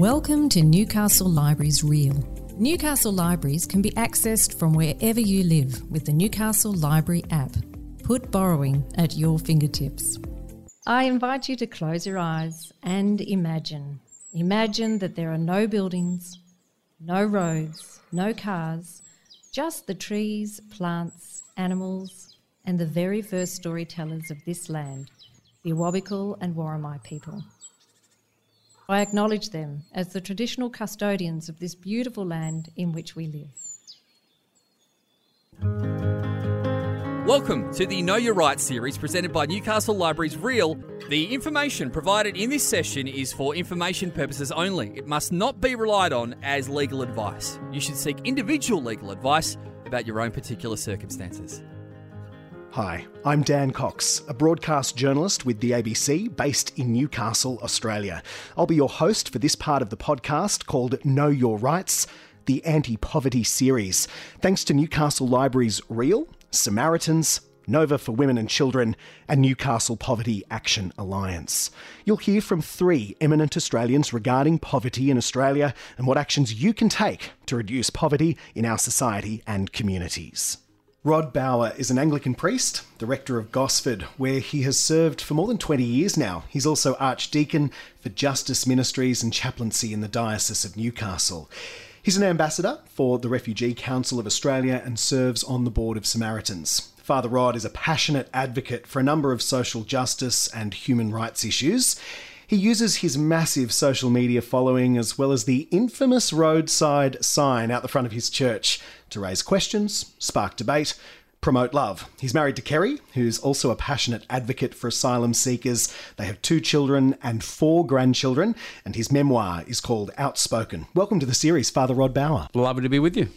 Welcome to Newcastle Libraries Real. Newcastle Libraries can be accessed from wherever you live with the Newcastle Library app. Put borrowing at your fingertips. I invite you to close your eyes and imagine. Imagine that there are no buildings, no roads, no cars, just the trees, plants, animals, and the very first storytellers of this land, the Awabakal and Worimi people. I acknowledge them as the traditional custodians of this beautiful land in which we live. Welcome to the Know Your Rights series presented by Newcastle Libraries Real. The information provided in this session is for information purposes only. It must not be relied on as legal advice. You should seek individual legal advice about your own particular circumstances. Hi, I'm Dan Cox, a broadcast journalist with the ABC based in Newcastle, Australia. I'll be your host for this part of the podcast called Know Your Rights, the anti poverty series. Thanks to Newcastle Libraries Real, Samaritans, Nova for Women and Children, and Newcastle Poverty Action Alliance. You'll hear from three eminent Australians regarding poverty in Australia and what actions you can take to reduce poverty in our society and communities. Rod Bower is an Anglican priest, the rector of Gosford, where he has served for more than 20 years now. He's also Archdeacon for Justice Ministries and Chaplaincy in the Diocese of Newcastle. He's an ambassador for the Refugee Council of Australia and serves on the board of Samaritans. Father Rod is a passionate advocate for a number of social justice and human rights issues. He uses his massive social media following as well as the infamous roadside sign out the front of his church to raise questions, spark debate, promote love. He's married to Kerry, who's also a passionate advocate for asylum seekers. They have two children and four grandchildren, and his memoir is called Outspoken. Welcome to the series, Father Rod Bower. Lovely to be with you.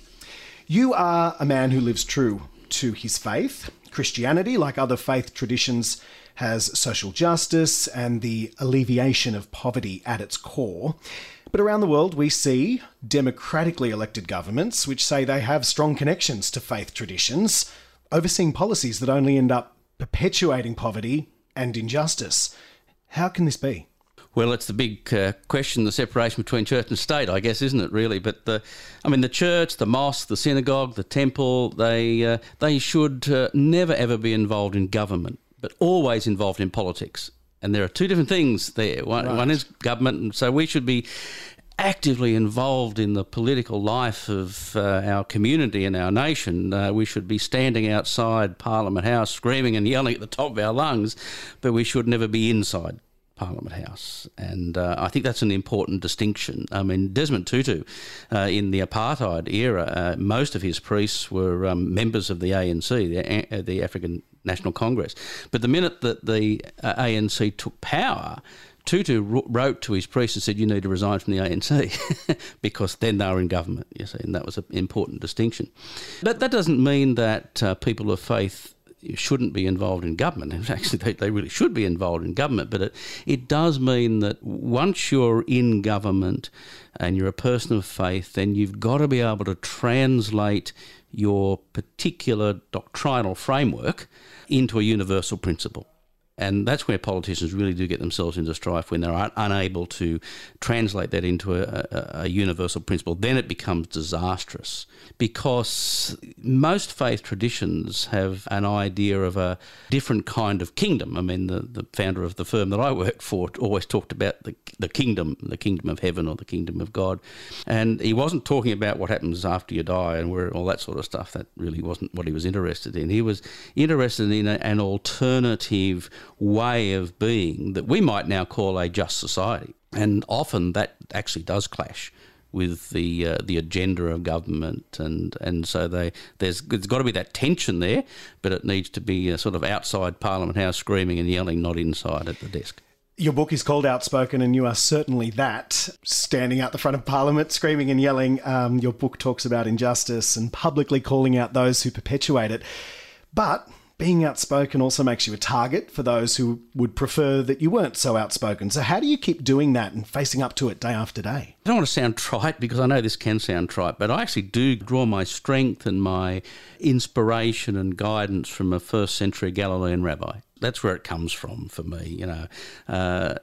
You are a man who lives true to his faith. Christianity, like other faith traditions, has social justice and the alleviation of poverty at its core. But around the world, we see democratically elected governments which say they have strong connections to faith traditions, overseeing policies that only end up perpetuating poverty and injustice. How can this be? Well, it's the big uh, question, the separation between church and state, I guess, isn't it? Really, but the, I mean, the church, the mosque, the synagogue, the temple, they uh, they should uh, never ever be involved in government but always involved in politics. And there are two different things there. One, right. one is government, and so we should be actively involved in the political life of uh, our community and our nation. Uh, we should be standing outside Parliament House screaming and yelling at the top of our lungs, but we should never be inside Parliament House. And uh, I think that's an important distinction. I mean, Desmond Tutu, uh, in the apartheid era, uh, most of his priests were um, members of the ANC, the, the African National Congress. But the minute that the uh, ANC took power, Tutu wrote to his priest and said, "You need to resign from the ANC," because then they were in government. You see, and that was an important distinction. But that doesn't mean that uh, people of faith shouldn't be involved in government. Actually, they, they really should be involved in government. But it it does mean that once you're in government and you're a person of faith, then you've got to be able to translate your particular doctrinal framework into a universal principle. And that's where politicians really do get themselves into strife when they're unable to translate that into a, a, a, universal principle. Then it becomes disastrous because most faith traditions have an idea of a different kind of kingdom. I mean, the, the founder of the firm that I work for always talked about the, the kingdom, the kingdom of heaven or the kingdom of God. And he wasn't talking about what happens after you die and where, all that sort of stuff. That really wasn't what he was interested in. He was interested in a, an alternative way of being that we might now call a just society. And often that actually does clash with the uh, the agenda of government, and and so they there's there's got to be that tension there, but it needs to be sort of outside Parliament House screaming and yelling, not inside at the desk. Your book is called Outspoken, and you are certainly that, standing out the front of Parliament, screaming and yelling. Um, your book talks about injustice and publicly calling out those who perpetuate it. But being outspoken also makes you a target for those who would prefer that you weren't so outspoken. So, how do you keep doing that and facing up to it day after day? I don't want to sound trite because I know this can sound trite, but I actually do draw my strength and my inspiration and guidance from a first century Galilean rabbi. That's where it comes from for me. You know, uh,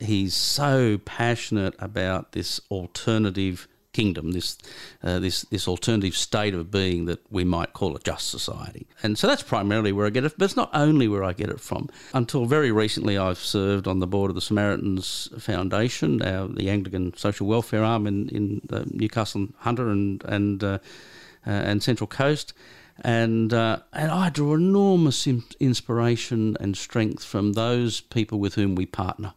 he's so passionate about this alternative kingdom, this uh, this this alternative state of being that we might call a just society. And so that's primarily where I get it, but it's not only where I get it from. Until very recently, I've served on the board of the Samaritans Foundation, the Anglican social welfare arm in in Newcastle Hunter and and uh, uh, and Central Coast. And uh, and I draw enormous inspiration and strength from those people with whom we partner.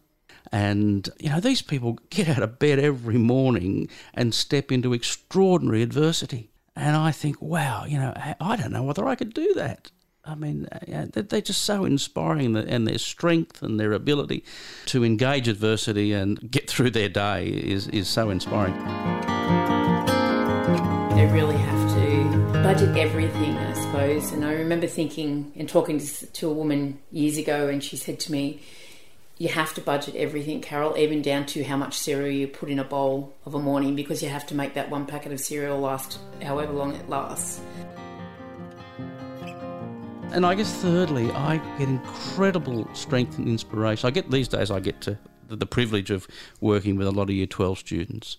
And, you know, these people get out of bed every morning and step into extraordinary adversity. And I think, wow, you know, I don't know whether I could do that. I mean, uh, they're just so inspiring, and their strength and their ability to engage adversity and get through their day is, is so inspiring. They really have to budget everything, I suppose. And I remember thinking and talking to a woman years ago, and she said to me, you have to budget everything, Carol, even down to how much cereal you put in a bowl of a morning because you have to make that one packet of cereal last however long it lasts. And I guess thirdly, I get incredible strength and inspiration. I get these days I get to the privilege of working with a lot of year 12 students.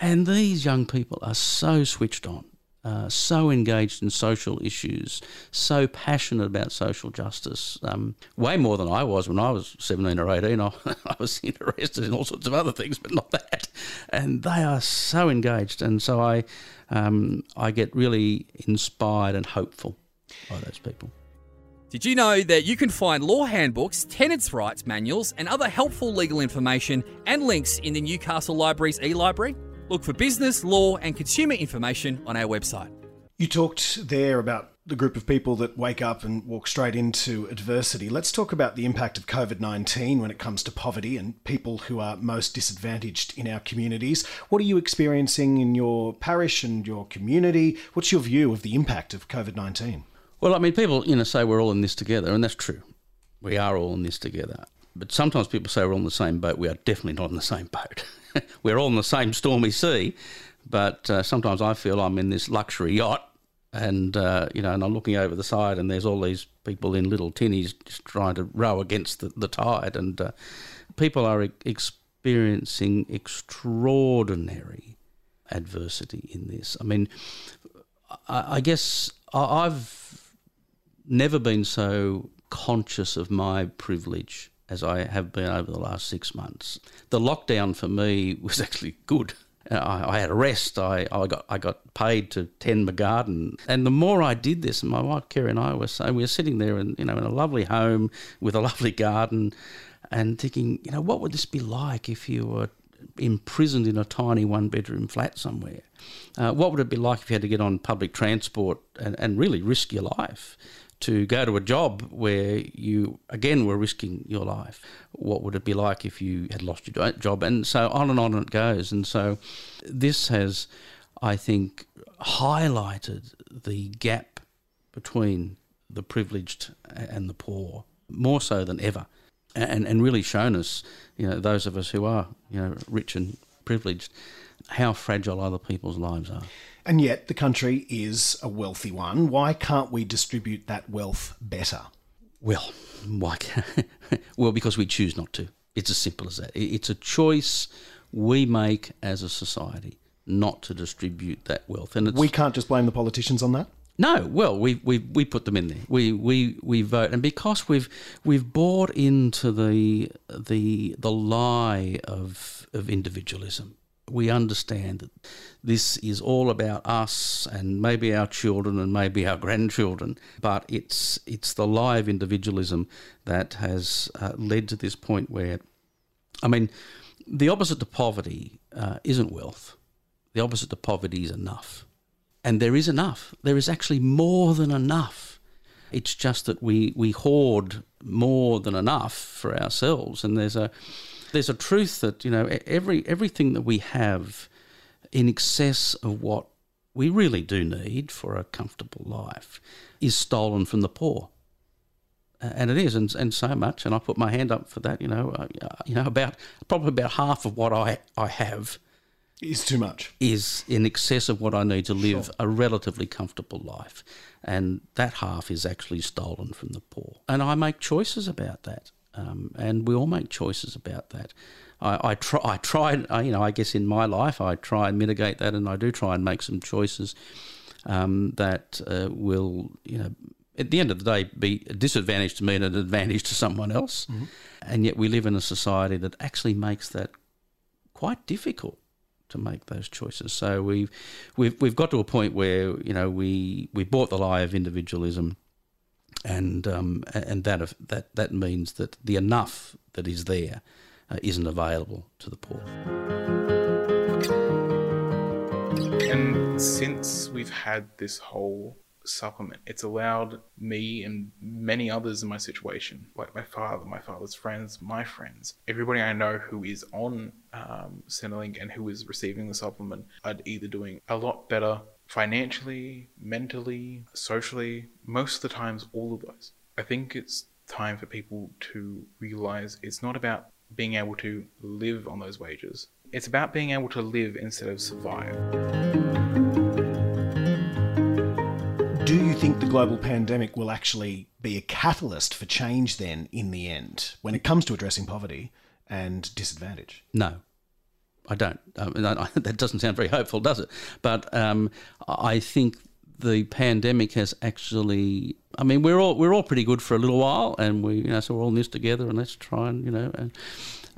And these young people are so switched on. Uh, so engaged in social issues, so passionate about social justice, um, way more than I was when I was 17 or 18. I, I, was interested in all sorts of other things, but not that. And they are so engaged. And so I, um, I get really inspired and hopeful by those people. Did you know that you can find law handbooks, tenants' rights manuals, and other helpful legal information and links in the Newcastle Library's e library? Look for business, law, and consumer information on our website. You talked there about the group of people that wake up and walk straight into adversity. Let's talk about the impact of COVID 19 when it comes to poverty and people who are most disadvantaged in our communities. What are you experiencing in your parish and your community? What's your view of the impact of COVID 19? Well, I mean, people, you know, say we're all in this together, and that's true. We are all in this together. But sometimes people say we're on the same boat. We are definitely not on the same boat. we're all in the same stormy sea, but uh, sometimes I feel I'm in this luxury yacht, and uh, you know, and I'm looking over the side, and there's all these people in little tinnies just trying to row against the, the tide, and uh, people are experiencing extraordinary adversity in this. I mean, I, I guess I've never been so conscious of my privilege as I have been over the last six months. The lockdown for me was actually good. I, I, had a rest. I, I got I got paid to tend my garden, and the more I did this, and my wife Kerry and I were saying we were sitting there in you know in a lovely home with a lovely garden, and thinking you know what would this be like if you were imprisoned in a tiny one bedroom flat somewhere? Uh, what would it be like if you had to get on public transport and, and really risk your life? To go to a job where you again were risking your life. What would it be like if you had lost your job? And so on and on it goes. And so this has, I think, highlighted the gap between the privileged and the poor more so than ever, and and really shown us, you know, those of us who are you know rich and privileged, how fragile other people's lives are. And yet, the country is a wealthy one. Why can't we distribute that wealth better? Well, why? well, because we choose not to. It's as simple as that. It's a choice we make as a society not to distribute that wealth, and we can't just blame the politicians on that. No, well, we we we put them in there. We we we vote, and because we've we've bought into the the the lie of of individualism, we understand that this is all about us and maybe our children and maybe our grandchildren, but it's it's the of individualism that has uh, led to this point where, I mean, the opposite to poverty uh, isn't wealth. The opposite to poverty is enough, and there is enough. There is actually more than enough. It's just that we we hoard more than enough for ourselves, and there's a there's a truth that you know every everything that we have in excess of what we really do need for a comfortable life is stolen from the poor. and it is, and, and so much. And I put my hand up for that. You know, uh, you know, about probably about half of what I I have is too much. Is in excess of what I need to live sure. a relatively comfortable life, and that half is actually stolen from the poor. And I make choices about that, um, and we all make choices about that. I, I try, I try, I, you know, I guess in my life I try and mitigate that, and I do try and make some choices um, that uh, will, you know, at the end of the day, be a disadvantage to me and an advantage to someone else. Mm-hmm. And yet we live in a society that actually makes that quite difficult to make those choices. So we've we've we've got to a point where you know we we bought the lie of individualism, and um, and that that that means that the enough that is there uh, not available to the poor. And since we've had this whole supplement. It's allowed me and many others in my situation, like my father, my father's friends, my friends, everybody I know who is on um, Centrelink and who is receiving the supplement, are either doing a lot better financially, mentally, socially, most of the times, all of those. I think it's time for people to realize it's not about being able to live on those wages. It's about being able to live instead of survive. Do you think the global pandemic will actually be a catalyst for change then in the end when it comes to addressing poverty and disadvantage? No. I don't. I I, that doesn't sound very hopeful, does it? But um, I think the pandemic has actually. I mean, we're all we're all pretty good for a little while, and we you know so we're all in this together, and let's try and you know and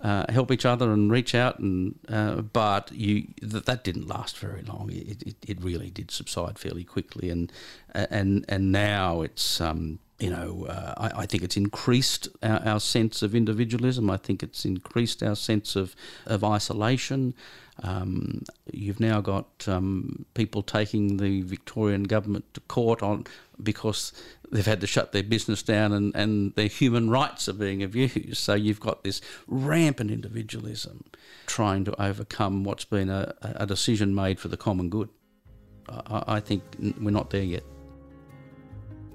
uh, help each other and reach out. And uh, but you th- that didn't last very long. It, it, it really did subside fairly quickly, and and and now it's. Um, you know, uh, I, I, think it's increased our, our, sense of individualism. I think it's increased our sense of, of isolation. Um, you've now got um, people taking the Victorian government to court on because they've had to shut their business down and, and their human rights are being abused. So you've got this rampant individualism trying to overcome what's been a, a decision made for the common good. I, I think we're not there yet.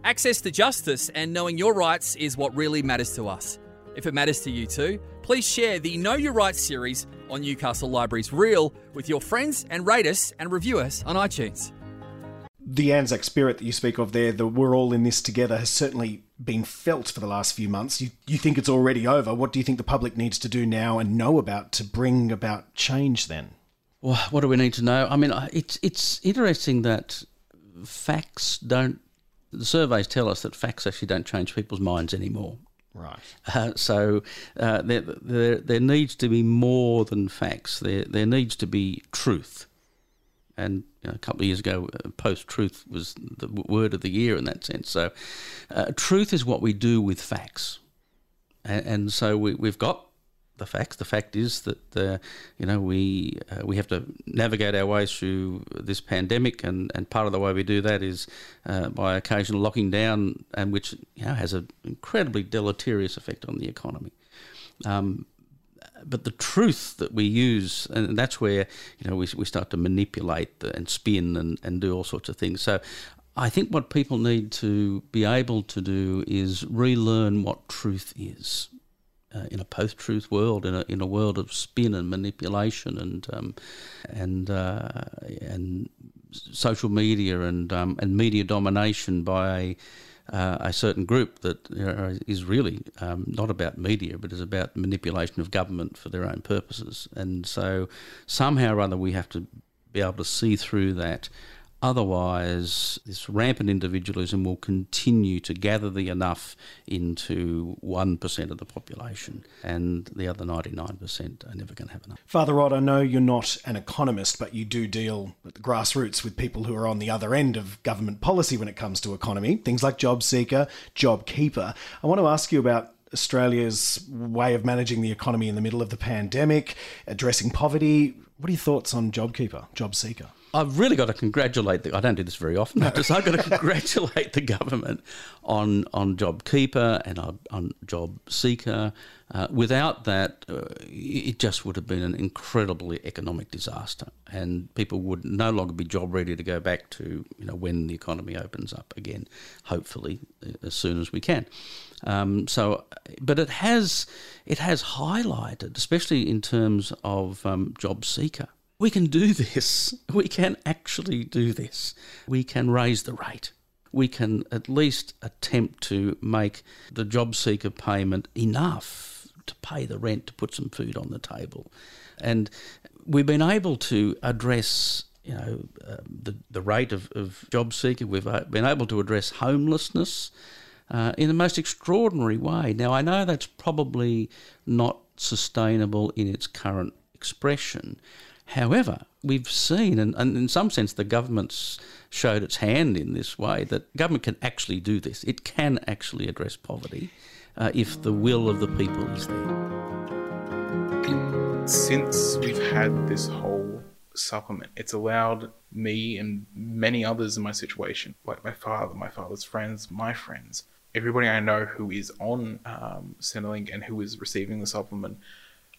Access to justice and knowing your rights is what really matters to us. If it matters to you too, please share the Know Your Rights series on Newcastle Libraries Reel with your friends and rate us and review us on iTunes the Anzac spirit that you speak of there, the we're all in this together, has certainly been felt for the last few months. You, you think it's already over. What do you think the public needs to do now and know about to bring about change then? Well, what do we need to know? I mean, it's, it's interesting that facts don't, the surveys tell us that facts actually don't change people's minds anymore. Right. Uh, so uh, there, there, there needs to be more than facts. There, there needs to be truth. And you know, a couple of years ago, uh, post truth was the word of the year in that sense. So, uh, truth is what we do with facts. And, and so we, we've got the facts. The fact is that uh, you know we uh, we have to navigate our way through this pandemic, and, and part of the way we do that is uh, by occasional locking down, and which you know has an incredibly deleterious effect on the economy. Um, but the truth that we use, and that's where you know we, we start to manipulate and spin and, and do all sorts of things. So I think what people need to be able to do is relearn what truth is. Uh, in a post-truth world, in a in a world of spin and manipulation and um, and uh, and social media and um, and media domination by a uh, a certain group that is really um, not about media, but is about manipulation of government for their own purposes. And so somehow or other, we have to be able to see through that Otherwise, this rampant individualism will continue to gather the enough into 1% of the population, and the other 99% are never going to have enough. Father Rod, I know you're not an economist, but you do deal at the grassroots with people who are on the other end of government policy when it comes to economy, things like job seeker, job keeper. I want to ask you about Australia's way of managing the economy in the middle of the pandemic, addressing poverty. What are your thoughts on JobKeeper, Job Seeker? I've really got to congratulate the. I don't do this very often. Just, I've got to congratulate the government on on JobKeeper and on, on Job Seeker. Uh, without that, uh, it just would have been an incredibly economic disaster, and people would no longer be job ready to go back to you know when the economy opens up again. Hopefully, uh, as soon as we can. Um, so, but it has it has highlighted, especially in terms of um, job seeker. We can do this. We can actually do this. We can raise the rate. We can at least attempt to make the job seeker payment enough to pay the rent to put some food on the table. And we've been able to address you know, uh, the, the rate of, of job seeker. We've uh, been able to address homelessness uh, in the most extraordinary way. Now, I know that's probably not sustainable in its current expression. However, we've seen, and, and in some sense, the government's showed its hand in this way that government can actually do this. It can actually address poverty uh, if the will of the people is there. Since we've had this whole supplement, it's allowed me and many others in my situation, like my father, my father's friends, my friends, everybody I know who is on um, Centrelink and who is receiving the supplement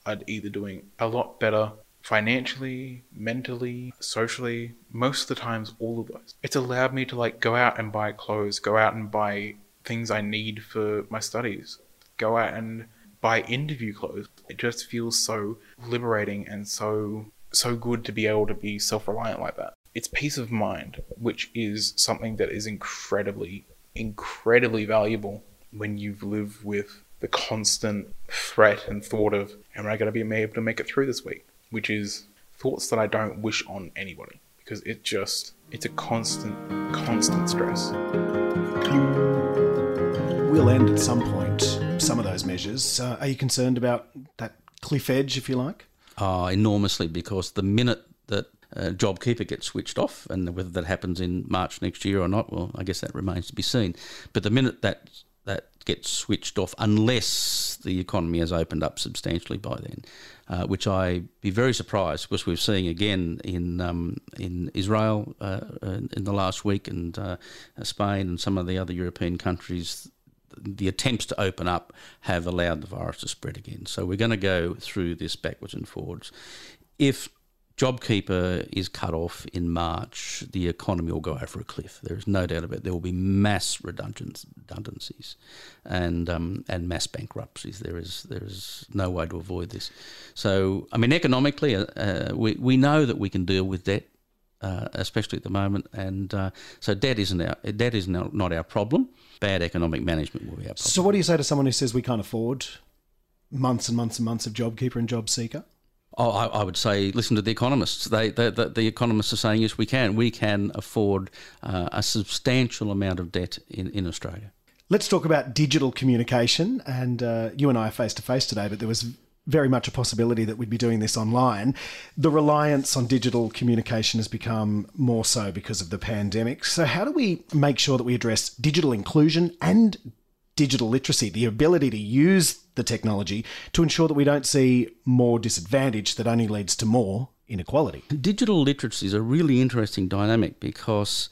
are either doing a lot better financially, mentally, socially, most of the times all of those. It's allowed me to like go out and buy clothes, go out and buy things I need for my studies, go out and buy interview clothes. It just feels so liberating and so so good to be able to be self-reliant like that. It's peace of mind, which is something that is incredibly incredibly valuable when you've lived with the constant threat and thought of, am I going to be able to make it through this week? Which is thoughts that I don't wish on anybody because it just, it's a constant, constant stress. We'll end at some point some of those measures. Uh, are you concerned about that cliff edge, if you like? Oh, enormously, because the minute that uh, JobKeeper gets switched off, and whether that happens in March next year or not, well, I guess that remains to be seen. But the minute that that gets switched off, unless the economy has opened up substantially by then, uh, which I'd be very surprised because we're seeing again in um, in Israel uh, in the last week and uh, Spain and some of the other European countries. The attempts to open up have allowed the virus to spread again. So we're going to go through this backwards and forwards. If JobKeeper is cut off in March, the economy will go over a cliff. There is no doubt about it. There will be mass redundancies and um, and mass bankruptcies. There is there is no way to avoid this. So, I mean, economically, uh, uh, we we know that we can deal with debt, uh, especially at the moment, and uh, so debt isn't our debt is not, not our problem. Bad economic management will be our problem. So, what do you say to someone who says we can't afford months and months and months of JobKeeper and JobSeeker? Oh, I, I, would say listen to the economists. They, they, the, economists are saying yes, we can. We can afford uh, a substantial amount of debt in, in Australia. Let's talk about digital communication. And uh, you and I are face to face today, but there was very much a possibility that we'd be doing this online. The reliance on digital communication has become more so because of the pandemic. So, how do we make sure that we address digital inclusion and digital literacy, the ability to use the technology to ensure that we don't see more disadvantage that only leads to more inequality. Digital literacy is a really interesting dynamic because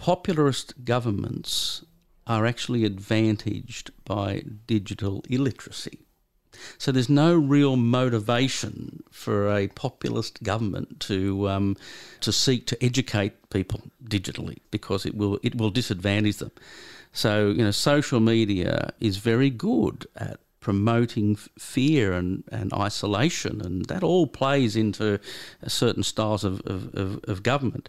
popularist governments are actually advantaged by digital illiteracy. So there's no real motivation for a populist government to um, to seek to educate people digitally because it will it will disadvantage them. So you know, social media is very good at promoting fear and, and isolation, and that all plays into certain styles of, of, of, government.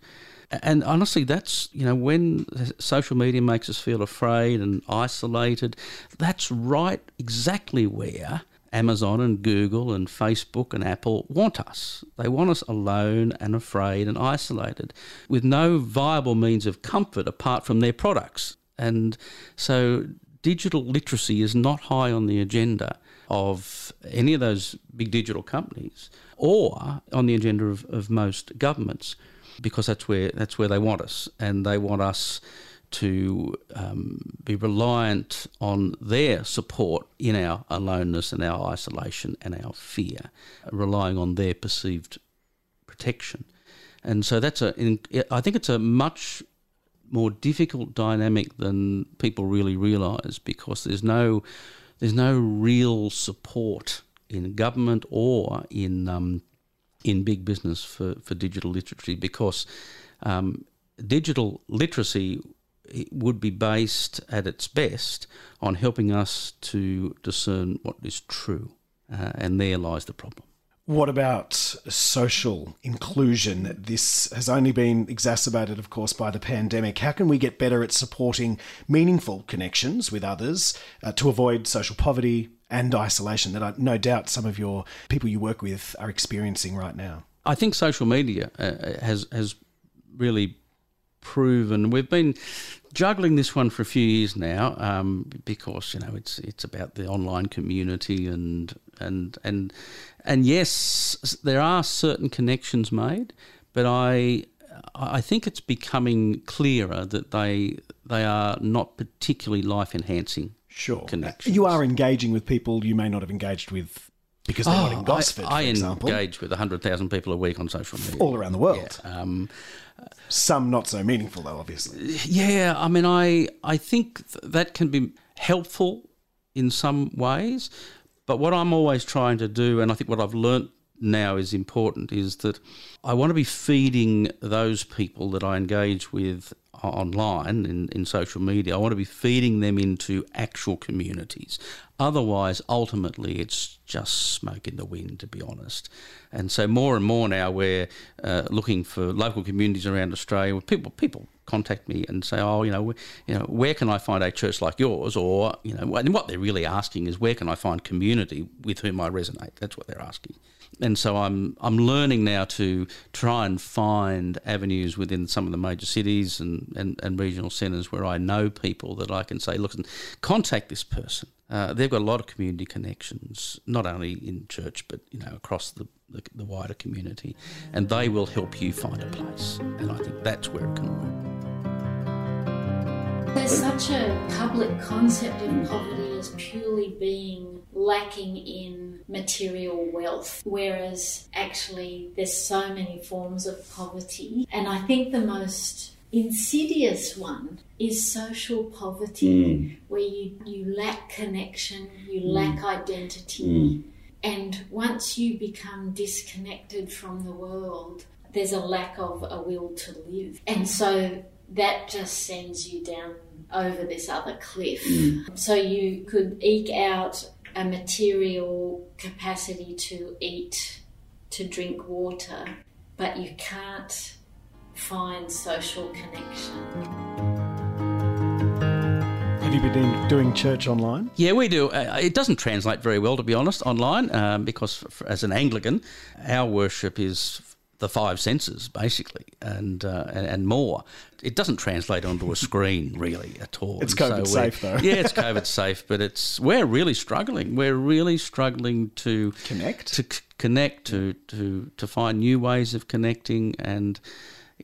And honestly, that's, you know, when social media makes us feel afraid and isolated, that's right exactly where Amazon and Google and Facebook and Apple want us. They want us alone and afraid and isolated with no viable means of comfort apart from their products. And so digital literacy is not high on the agenda of any of those big digital companies or on the agenda of, of most governments because that's where that's where they want us and they want us to um, be reliant on their support in our aloneness and our isolation and our fear, relying on their perceived protection. and so that's a. I think it's a much more difficult dynamic than people really realise because there's no there's no real support in government or in um, in big business for, for digital literacy because um, digital literacy would be based at its best on helping us to discern what is true, uh, and there lies the problem. What about social inclusion? This has only been exacerbated, of course, by the pandemic. How can we get better at supporting meaningful connections with others uh, to avoid social poverty and isolation that I, no doubt some of your people you work with are experiencing right now? I think social media uh, has has really proven we've been juggling this one for a few years now um, because you know it's it's about the online community and and and and yes, there are certain connections made, but I I think it's becoming clearer that they they are not particularly life enhancing. Sure, connections. You are engaging with people you may not have engaged with because they're oh, not in Gosford. I, I engage with hundred thousand people a week on social media all around the world. Yeah, um, Some not so meaningful though, obviously. Yeah, I mean, I I think that can be helpful in some ways, but what I'm always trying to do, and I think what I've learnt now is important, is that I want to be feeding those people that I engage with online in, in social media. I want to be feeding them into actual communities. Otherwise, ultimately, it's just smoke in the wind, to be honest. And so, more and more now, we're uh, looking for local communities around Australia. People, people contact me and say, "Oh, you know, you know, where can I find a church like yours?" Or you know, and what they're really asking is, "Where can I find community with whom I resonate?" That's what they're asking. And so I'm I'm learning now to try and find avenues within some of the major cities and, and, and regional centres where I know people that I can say, look, contact this person. Uh, they've got a lot of community connections, not only in church but you know across the, the, the wider community, and they will help you find a place. And I think that's where it can work. There's such a public concept of poverty as purely being lacking in material wealth, whereas actually there's so many forms of poverty. And I think the most insidious one is social poverty, mm. where you, you lack connection, you mm. lack identity. Mm. And once you become disconnected from the world, there's a lack of a will to live. And so that just sends you down over this other cliff. Mm. So you could eke out a material capacity to eat, to drink water, but you can't find social connection. Have you been doing church online? Yeah, we do. Uh, it doesn't translate very well, to be honest, online, um, because as an Anglican, our worship is the five senses basically, and uh, and, and, more. It doesn't translate onto a screen really at all. It's COVID so safe though. yeah, it's COVID safe, but it's we're really struggling. We're really struggling to connect, to c- connect, to to to find new ways of connecting, and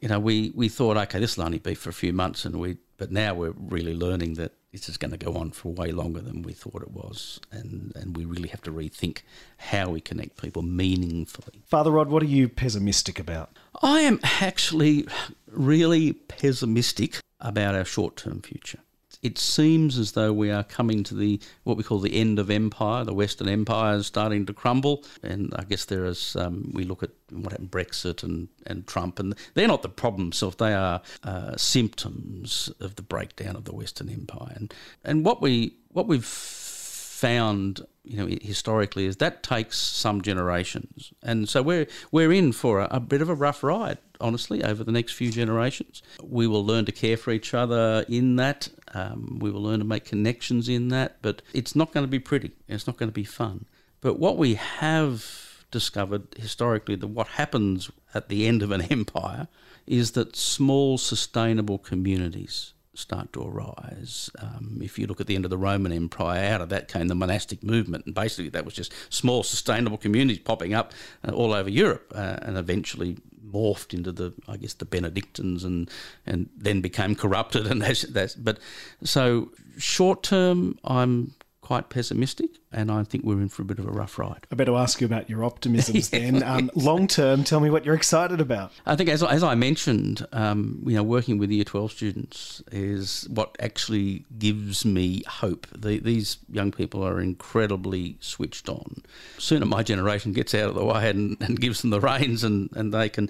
you know we we thought okay, this will only be for a few months, and we but now we're really learning that this is going to go on for way longer than we thought it was, and, and we really have to rethink how we connect people meaningfully. Father Rod, what are you pessimistic about? I am actually really pessimistic about our short term future it seems as though we are coming to the what we call the end of empire. The Western Empire is starting to crumble, and I guess there is. Um, we look at what happened Brexit and, and Trump, and they're not the problem themselves. They are uh, symptoms of the breakdown of the Western Empire, and and what we what we've found, you know, historically is that takes some generations, and so we're we're in for a, a, bit of a rough ride, honestly, over the next few generations. We will learn to care for each other in that. Um, we will learn to make connections in that, but it's not going to be pretty. It's not going to be fun. But what we have discovered historically that what happens at the end of an empire is that small sustainable communities start to arise. Um, if you look at the end of the Roman Empire, out of that came the monastic movement, and basically that was just small, sustainable communities popping up uh, all over Europe, uh, and eventually morphed into the, I guess, the Benedictines, and and then became corrupted, and that's, that's but so short term, I'm quite pessimistic, and I think we're in for a bit of a rough ride. I better ask you about your optimisms then. Um, long term, tell me what you're excited about. I think, as, as I mentioned, um, you know, working with Year 12 students is what actually gives me hope. The, these young people are incredibly switched on. Sooner my generation gets out of the way and, and gives them the reins, and, and they can.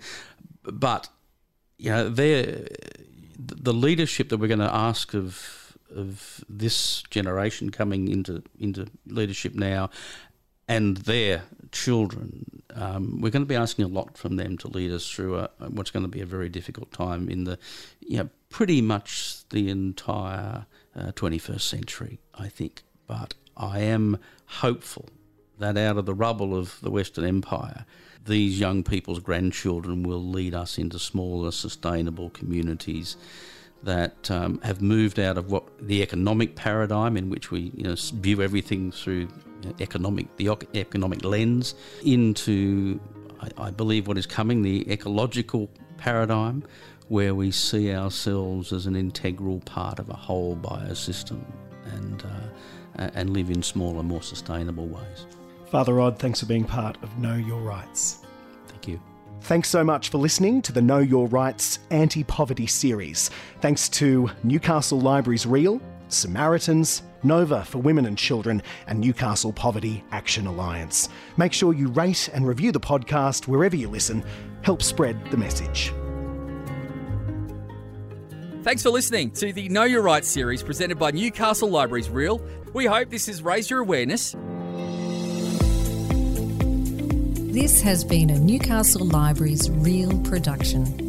But you know, they're the leadership that we're going to ask of of this generation coming into into leadership now, and their children, um, we're going to be asking a lot from them to lead us through a, what's going to be a very difficult time in the, you know, pretty much the entire uh, 21st century, I think. But I am hopeful that out of the rubble of the Western Empire, these young people's grandchildren will lead us into smaller, sustainable communities that um, have moved out of what the economic paradigm in which we you know, view everything through economic the economic lens into I, I, believe what is coming the ecological paradigm where we see ourselves as an integral part of a whole biosystem and uh, and live in smaller more sustainable ways. Father Rod, thanks for being part of Know Your Rights. Thanks so much for listening to the Know Your Rights Anti Poverty series. Thanks to Newcastle Libraries Real, Samaritans, Nova for Women and Children, and Newcastle Poverty Action Alliance. Make sure you rate and review the podcast wherever you listen. Help spread the message. Thanks for listening to the Know Your Rights series presented by Newcastle Libraries Real. We hope this has raised your awareness this has been a Newcastle Libraries Real production.